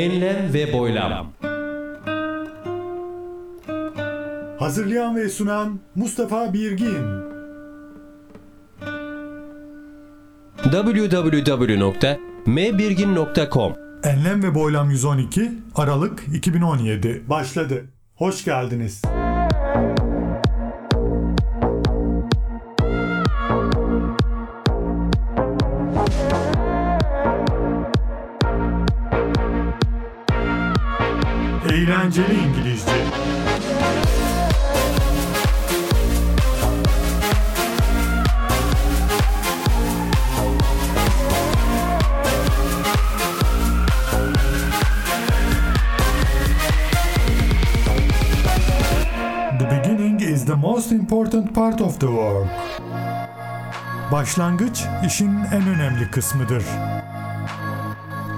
Enlem ve boylam. Hazırlayan ve sunan Mustafa Birgin. www.mbirgin.com Enlem ve Boylam 112 Aralık 2017 başladı. Hoş geldiniz. Eğlenceli İngilizce. The beginning is the most important part of the work. Başlangıç işin en önemli kısmıdır.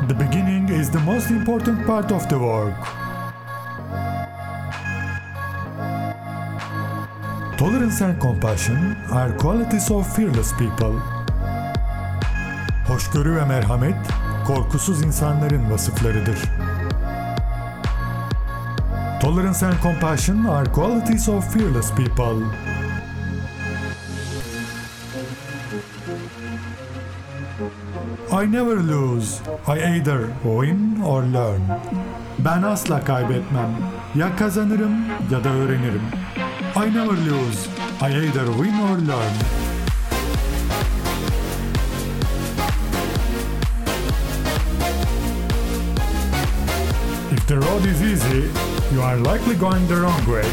The beginning is the most important part of the work. Tolerance and compassion are qualities of fearless people. Hoşgörü ve merhamet korkusuz insanların vasıflarıdır. Tolerance and compassion are qualities of fearless people. I never lose. I either win or learn. Ben asla kaybetmem. Ya kazanırım ya da öğrenirim. I never lose. I either win or learn. If the road is easy, you are likely going the wrong way.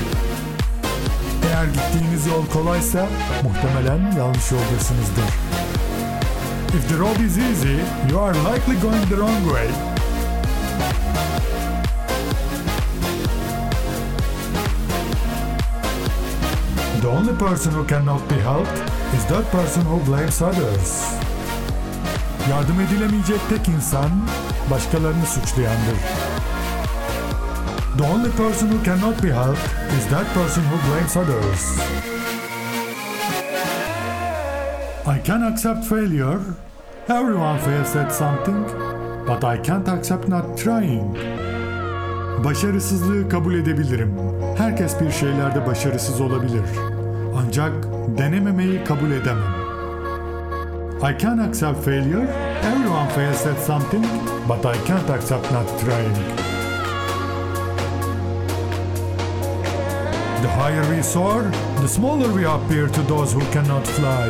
Eğer gittiğiniz yol kolaysa muhtemelen yanlış yoldasınızdır. If the road is easy, you are likely going the wrong way. Only person who cannot be helped is that person who blames others. Yardım edilemeyecek tek insan başkalarını suçlayandır. The only person who cannot be helped is that person who blames others. I can accept failure. Everyone fails at something, but I can't accept not trying. Başarısızlığı kabul edebilirim. Herkes bir şeylerde başarısız olabilir. Ancak denememeyi kabul edemem. I can accept failure. Everyone fails at something, but I can't accept not trying. The higher we soar, the smaller we appear to those who cannot fly.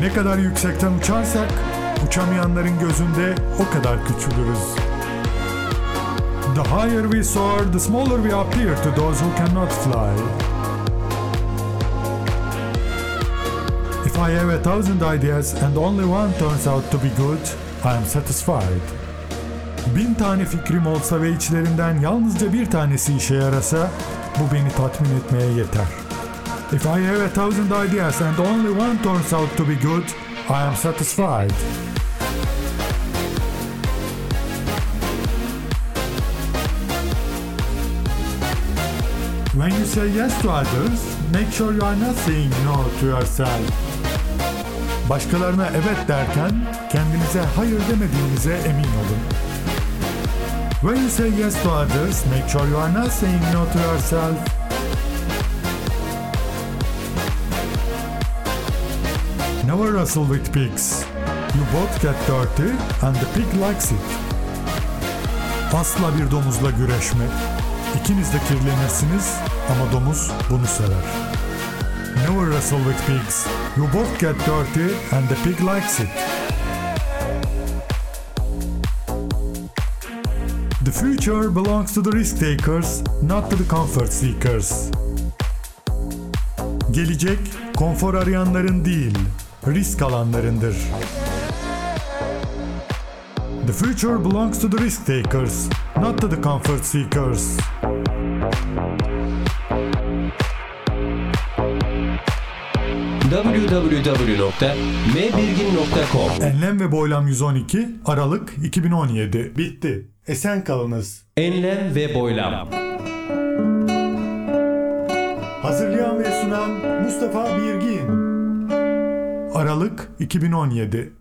Ne kadar yüksekten uçarsak, uçamayanların gözünde o kadar küçülürüz. The higher we soar, the smaller we appear to those who cannot fly. If I have a thousand ideas and only one turns out to be good, I am satisfied. Bin tane fikrim olsa ve içlerinden yalnızca bir tanesi işe yarasa, bu beni tatmin etmeye yeter. If I have a thousand ideas and only one turns out to be good, I am satisfied. When you say yes to others, make sure you are not saying no to yourself. Başkalarına evet derken kendinize hayır demediğinize emin olun. When you say yes to others, make sure you are not saying no to yourself. Never wrestle with pigs. You both get dirty and the pig likes it. Asla bir domuzla güreşme. İkiniz de kirlenirsiniz ama domuz bunu sever. Never wrestle with pigs. You both get dirty and the pig likes it. The future belongs to the risk takers, not to the comfort seekers. Gelecek, konfor arayanların değil, risk alanlarındır. The future belongs to the risk takers, not to the comfort seekers. www.mbirgin.com Enlem ve Boylam 112 Aralık 2017 bitti. Esen kalınız. Enlem ve boylam. Hazırlayan ve sunan Mustafa Birgin. Aralık 2017